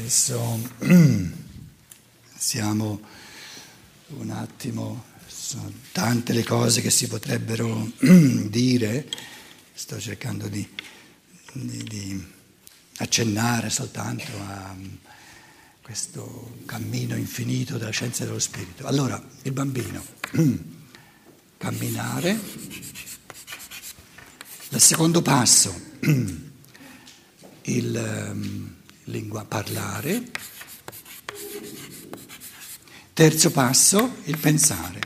Adesso siamo un attimo, sono tante le cose che si potrebbero dire, sto cercando di, di, di accennare soltanto a questo cammino infinito della scienza dello spirito. Allora, il bambino, camminare, il secondo passo, il um, lingua parlare, terzo passo, il pensare.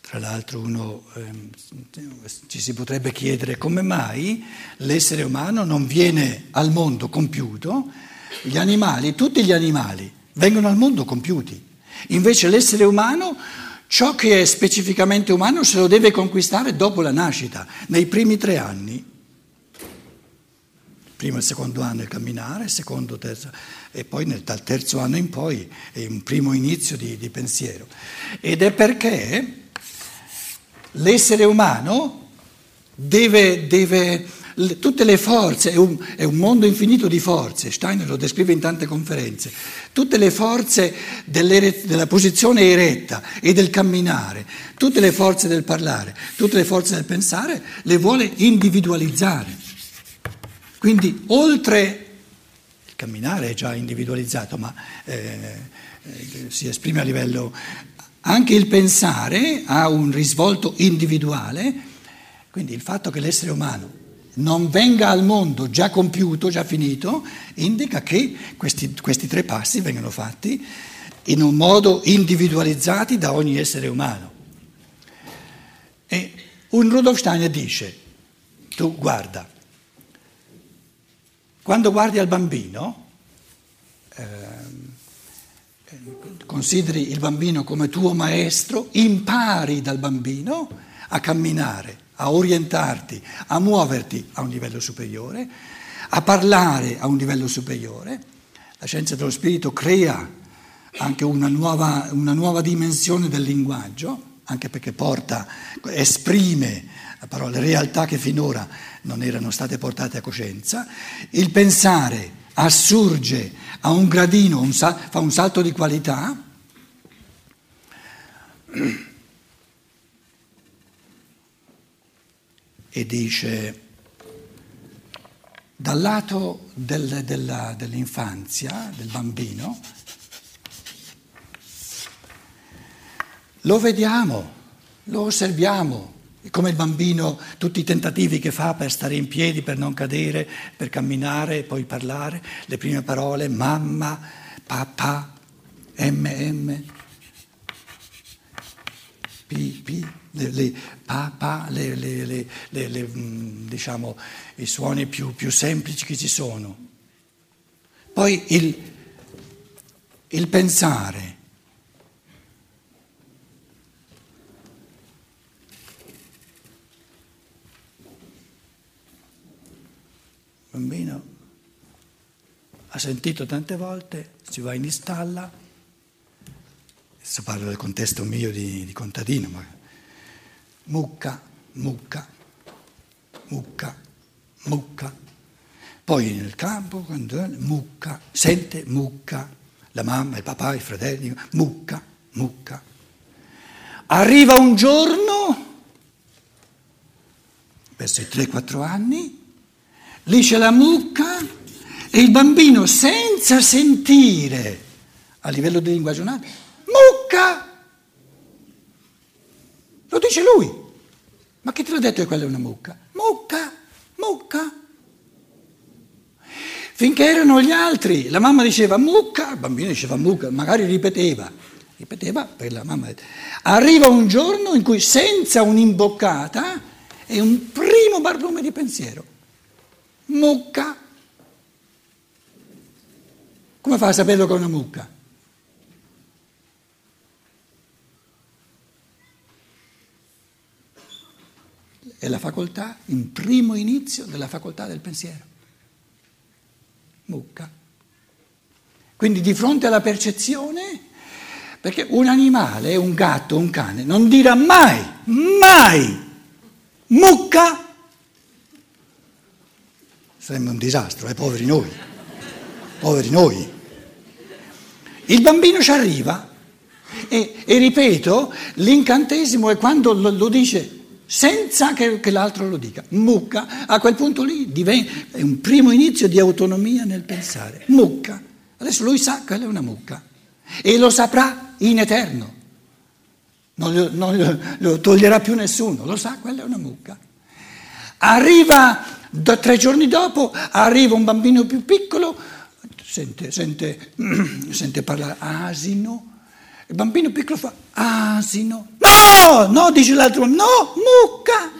Tra l'altro uno ehm, ci si potrebbe chiedere come mai l'essere umano non viene al mondo compiuto, gli animali, tutti gli animali vengono al mondo compiuti, invece l'essere umano ciò che è specificamente umano se lo deve conquistare dopo la nascita, nei primi tre anni. Primo e secondo anno il camminare, secondo, terzo, e poi nel, dal terzo anno in poi è un primo inizio di, di pensiero. Ed è perché l'essere umano deve, deve tutte le forze, è un, è un, mondo infinito di forze, Steiner lo descrive in tante conferenze, tutte le forze della posizione eretta e del camminare, tutte le forze del parlare, tutte le forze del pensare, le vuole individualizzare. Quindi oltre il camminare è già individualizzato, ma eh, si esprime a livello anche il pensare ha un risvolto individuale, quindi il fatto che l'essere umano non venga al mondo già compiuto, già finito, indica che questi, questi tre passi vengono fatti in un modo individualizzati da ogni essere umano. E un Rudolf Steiner dice, tu guarda, quando guardi al bambino, eh, consideri il bambino come tuo maestro, impari dal bambino a camminare, a orientarti, a muoverti a un livello superiore, a parlare a un livello superiore. La scienza dello spirito crea anche una nuova, una nuova dimensione del linguaggio, anche perché porta, esprime parole, realtà che finora non erano state portate a coscienza. Il pensare assurge a un gradino, un sal- fa un salto di qualità. E dice, dal lato del, della, dell'infanzia, del bambino, lo vediamo, lo osserviamo, come il bambino, tutti i tentativi che fa per stare in piedi, per non cadere, per camminare e poi parlare, le prime parole mamma, papà, mm, le, le, papà, le, mm, diciamo, i suoni più, più, semplici che ci sono. Poi il, il pensare bambino ha sentito tante volte, si va in stalla, adesso parlo del contesto mio di, di contadino, ma mucca, mucca, mucca, mucca. Poi nel campo, quando mucca, sente mucca, la mamma, il papà, i fratelli, mucca, mucca. Arriva un giorno, verso i 3-4 anni, lì c'è la mucca e il bambino senza sentire a livello di linguaggio naturale, mucca! Lo dice lui. Ma chi te l'ha detto che quella è una mucca? Mucca, mucca. Finché erano gli altri, la mamma diceva mucca, il bambino diceva mucca, magari ripeteva, ripeteva per la mamma. Arriva un giorno in cui senza un'imboccata è un primo barlume di pensiero mucca. Come fa a saperlo che è una mucca? È la facoltà, in primo inizio della facoltà del pensiero. Mucca. Quindi di fronte alla percezione, Perché un animale, un gatto, un cane, non dirà mai, mai, mucca. Sarebbe un disastro, eh, poveri noi, poveri noi. Il bambino ci arriva e, e ripeto, l'incantesimo è quando lo, lo dice senza che, che, l'altro lo dica. Mucca, a quel punto lì diventa, è un primo inizio di autonomia nel pensare. Mucca, adesso lui sa che è una mucca e lo saprà in eterno. Non non lo toglierà più nessuno, lo sa, quella è una mucca. Arriva, tre giorni dopo, arriva un bambino più piccolo, sente, sente, sente parlare asino, il bambino piccolo fa asino. No, no, dice l'altro, no, mucca.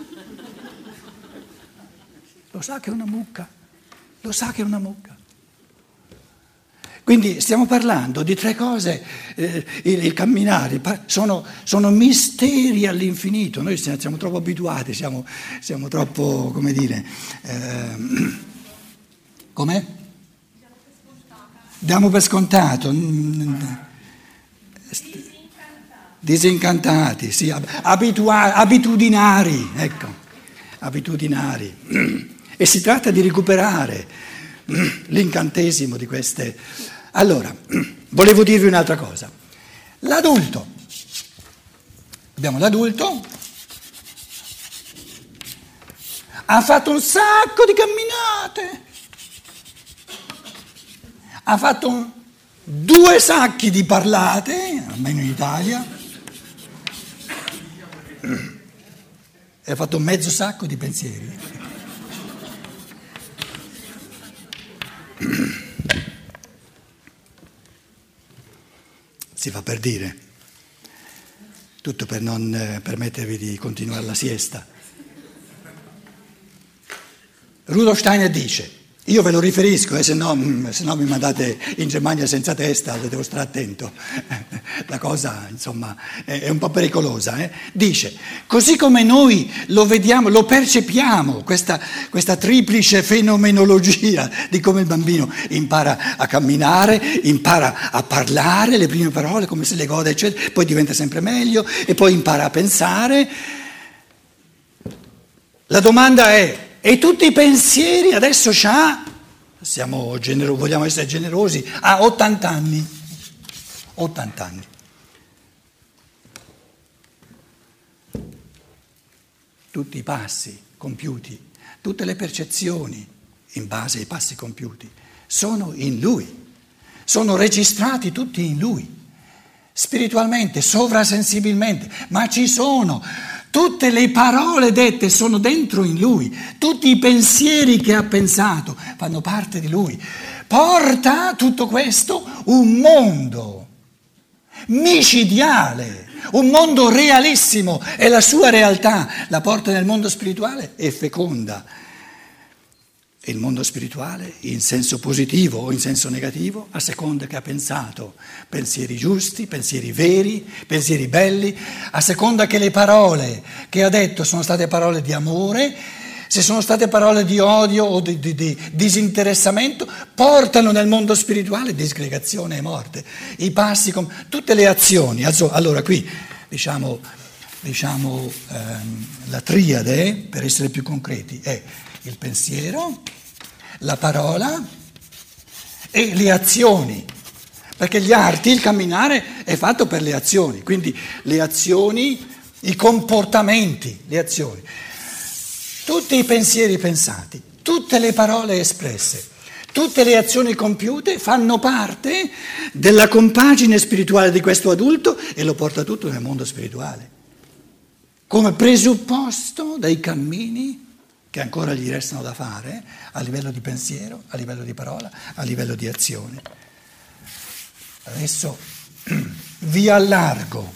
Lo sa che è una mucca, lo sa che è una mucca. Quindi stiamo parlando di tre cose, eh, il, il, camminare, sono, sono, misteri all'infinito, noi siamo troppo abituati, siamo, siamo troppo, come dire, eh, com'è? Diamo per scontato. Disincantati, sì, abitua- abitudinari, ecco, abitudinari. E si tratta di recuperare l'incantesimo di queste allora, volevo dirvi un'altra cosa. L'adulto. Abbiamo l'adulto. Ha fatto un sacco di camminate. Ha fatto un, due sacchi di parlate, almeno in Italia. E ha fatto mezzo sacco di pensieri. si fa per dire, tutto per non eh, permettervi di continuare la siesta. Rudolf Steiner dice, io ve lo riferisco, eh, se, no, mm, se, no, mi mandate in Germania senza testa, devo stare attento. La cosa, insomma, è un po' pericolosa. Eh? Dice, così come noi lo vediamo, lo percepiamo, questa, questa triplice fenomenologia di come il bambino impara a camminare, impara a parlare le prime parole, come se le gode, eccetera, poi diventa sempre meglio e poi impara a pensare. La domanda è, e tutti i pensieri adesso c'ha, siamo genero, vogliamo essere generosi, ha 80 anni. 80 anni. Tutti i passi compiuti, tutte le percezioni in base ai passi compiuti sono in lui, sono registrati tutti in lui, spiritualmente, sovrasensibilmente, ma ci sono Tutte le parole dette sono dentro in lui, tutti i pensieri che ha pensato fanno parte di lui. Porta tutto questo un mondo micidiale, un mondo realissimo, è la sua realtà, la porta nel mondo spirituale è feconda il mondo spirituale in senso positivo o in senso negativo, a seconda che ha pensato pensieri giusti, pensieri veri, pensieri belli, a seconda che le parole che ha detto sono state parole di amore, se sono state parole di odio o di, di, di disinteressamento, portano nel mondo spirituale disgregazione e morte. I passi, con, tutte le azioni. Allora qui diciamo, diciamo ehm, la triade, per essere più concreti, è il pensiero, la parola e le azioni, perché gli arti, il camminare è fatto per le azioni, quindi le azioni, i comportamenti, le azioni, tutti i pensieri pensati, tutte le parole espresse. Tutte le azioni compiute fanno parte della compagine spirituale di questo adulto e lo porta tutto nel mondo spirituale, come presupposto dai cammini che ancora gli restano da fare a livello di pensiero, a livello di parola, a livello di azione. Adesso vi allargo,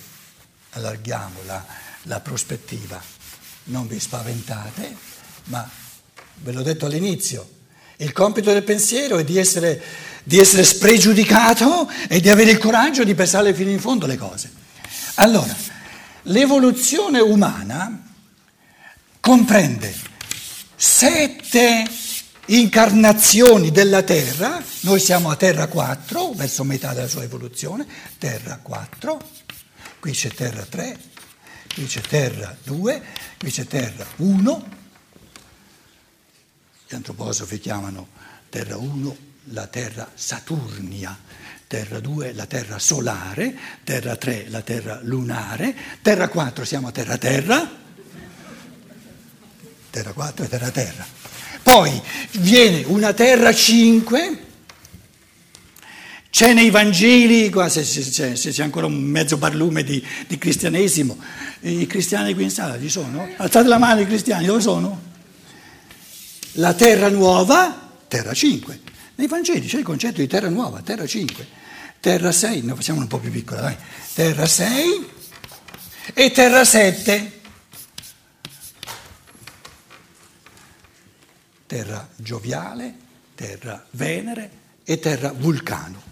allarghiamo la, la prospettiva, non vi spaventate, ma ve l'ho detto all'inizio, il compito del pensiero è di essere, di essere spregiudicato e di avere il coraggio di pensare fino in fondo le cose. Allora, l'evoluzione umana comprende sette incarnazioni della Terra, noi siamo a Terra 4, verso metà della sua evoluzione, Terra 4, qui c'è Terra 3, qui c'è Terra 2, qui c'è Terra 1, gli antroposofi chiamano Terra 1 la Terra Saturnia, Terra 2 la Terra solare, Terra 3 la Terra lunare, Terra 4 siamo a Terra Terra, Terra 4 e Terra Terra. Poi viene una Terra 5, c'è nei Vangeli, qua se, se, se c'è ancora un mezzo barlume di, di, cristianesimo, i cristiani qui in sala ci sono? Alzate la mano i cristiani, dove sono? La terra nuova, terra 5. Nei Vangeli c'è il concetto di terra nuova, terra 5. Terra 6, noi facciamo un po' più piccola, dai. Terra 6 e terra 7. Terra gioviale, terra Venere e terra vulcano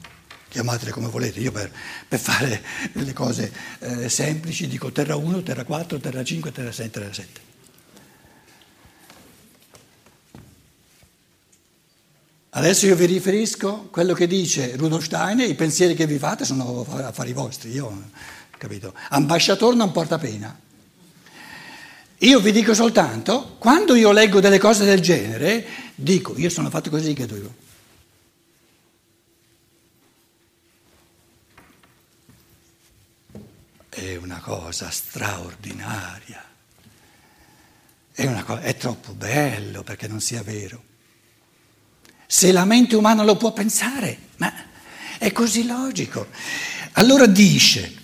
chiamatele come volete, io per, per fare le cose eh, semplici dico terra 1, terra 4, terra 5, terra 6, terra 7. Adesso io vi riferisco quello che dice Rudolf Steiner, i pensieri che vi fate sono affari vostri, io capito. Ambasciatore non porta pena. Io vi dico soltanto, quando io leggo delle cose del genere, dico, io sono fatto così che devo. È una cosa straordinaria, è, una cosa, è troppo bello perché non sia vero. Se la mente umana lo può pensare, ma è così logico. Allora dice,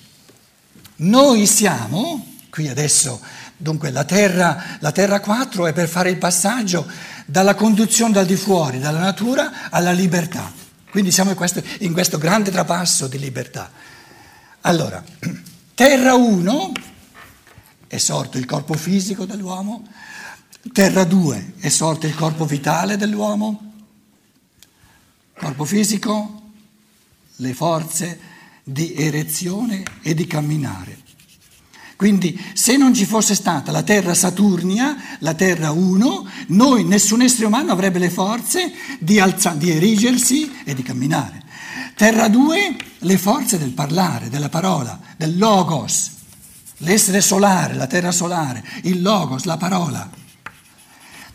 noi siamo, qui adesso, dunque la terra, la terra 4 è per fare il passaggio dalla conduzione dal di fuori, dalla natura alla libertà. Quindi siamo in questo, in questo grande trapasso di libertà. Allora, terra 1 è sorto il corpo fisico dell'uomo, terra 2 è sorto il corpo vitale dell'uomo, Corpo fisico, le forze di erezione e di camminare. Quindi se non ci fosse stata la terra Saturnia, la terra 1, noi, nessun essere umano avrebbe le forze di, alza, di erigersi e di camminare. Terra 2, le forze del parlare, della parola, del logos, l'essere solare, la terra solare, il logos, la parola.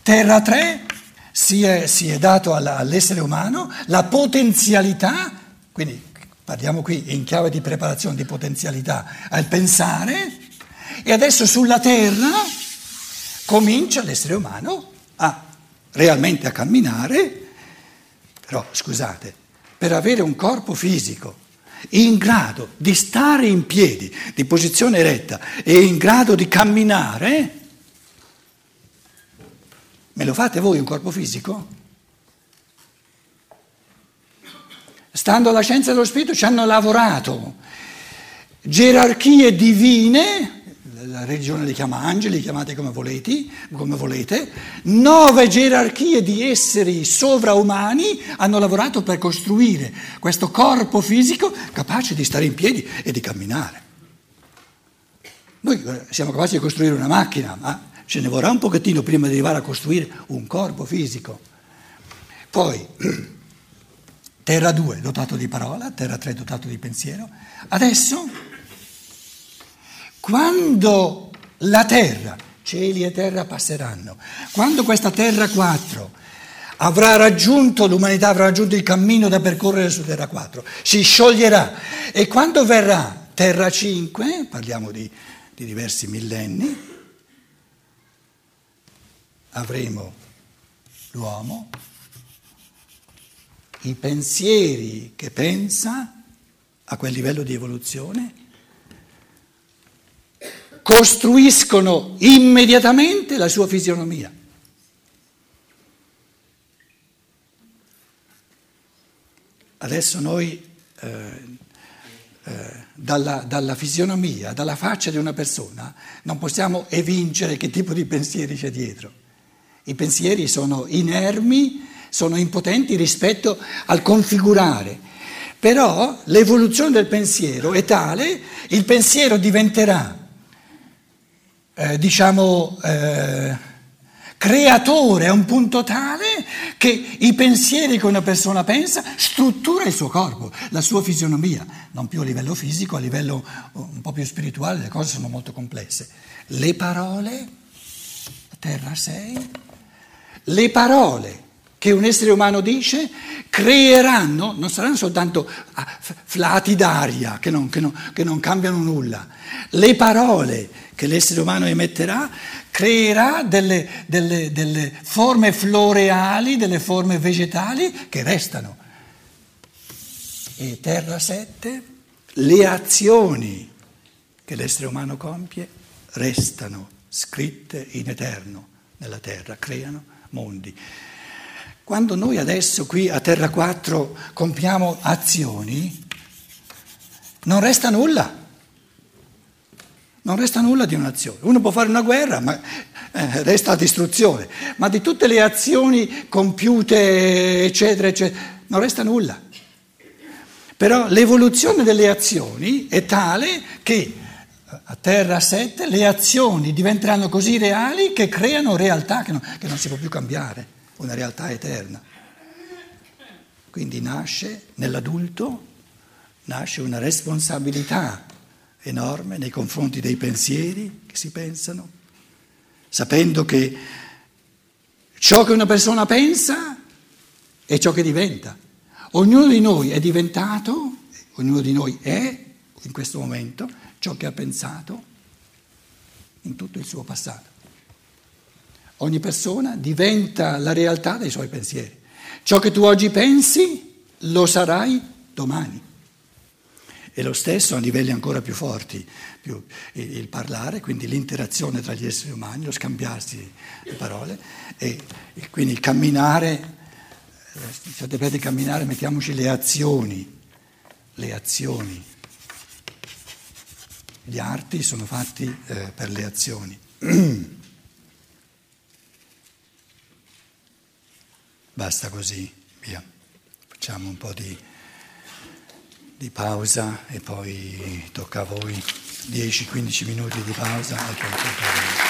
Terra 3, si è, si è dato alla, all'essere umano la potenzialità, quindi parliamo qui in chiave di preparazione di potenzialità, al pensare, e adesso sulla terra comincia l'essere umano a realmente a camminare, però scusate, per avere un corpo fisico in grado di stare in piedi, di posizione eretta e in grado di camminare, Me lo fate voi un corpo fisico? Stando alla scienza dello spirito ci hanno lavorato gerarchie divine, la religione li chiama angeli, chiamate come volete, come volete, nove gerarchie di esseri sovraumani hanno lavorato per costruire questo corpo fisico capace di stare in piedi e di camminare. Noi eh, siamo capaci di costruire una macchina, ma ce ne vorrà un pochettino prima di arrivare a costruire un corpo fisico. Poi, terra 2 dotato di parola, terra 3 dotato di pensiero. Adesso, quando la terra, cieli e terra passeranno, quando questa terra 4 avrà raggiunto, l'umanità avrà raggiunto il cammino da percorrere su terra 4, si scioglierà. E quando verrà terra 5, parliamo di, di diversi millenni, avremo l'uomo, i pensieri che pensa a quel livello di evoluzione, costruiscono immediatamente la sua fisionomia. Adesso noi eh, eh, dalla, dalla, fisionomia, dalla faccia di una persona, non possiamo evincere che tipo di pensieri c'è dietro. I pensieri sono inermi, sono impotenti rispetto al configurare. Però l'evoluzione del pensiero è tale, il pensiero diventerà, eh, diciamo, eh, creatore a un punto tale che i pensieri che una persona pensa struttura il suo corpo, la sua fisionomia, non più a livello fisico, a livello un po' più spirituale, le cose sono molto complesse. Le parole, terra 6, le parole che un essere umano dice creeranno, non saranno soltanto ah, flati d'aria che non, che, non, che non, cambiano nulla, le parole che l'essere umano emetterà creerà delle, delle, delle forme floreali, delle forme vegetali che restano. E terra 7, le azioni che l'essere umano compie restano scritte in eterno nella terra, creano mondi. Quando noi adesso qui a Terra 4 compiamo azioni, non resta nulla. Non resta nulla di un'azione. Uno può fare una guerra, ma eh, resta la distruzione. Ma di tutte le azioni compiute, eccetera, eccetera, non resta nulla. Però l'evoluzione delle azioni è tale che a Terra 7 le azioni diventeranno così reali che creano realtà che non, che non si può più cambiare una realtà eterna. Quindi nasce nell'adulto, nasce una responsabilità enorme nei confronti dei pensieri che si pensano, sapendo che ciò che una persona pensa è ciò che diventa. Ognuno di noi è diventato, ognuno di noi è in questo momento ciò che ha pensato in tutto il suo passato. Ogni persona diventa la realtà dei suoi pensieri. Ciò che tu oggi pensi lo sarai domani. E lo stesso a livelli ancora più forti, più il parlare, quindi l'interazione tra gli esseri umani, lo scambiarsi le parole e, quindi il camminare, se dovete camminare mettiamoci le azioni, le azioni. Gli arti sono fatti eh, per le azioni. Basta così, via. Facciamo un po' di, di pausa e poi tocca a voi 10-15 minuti di pausa e poi tocca a voi.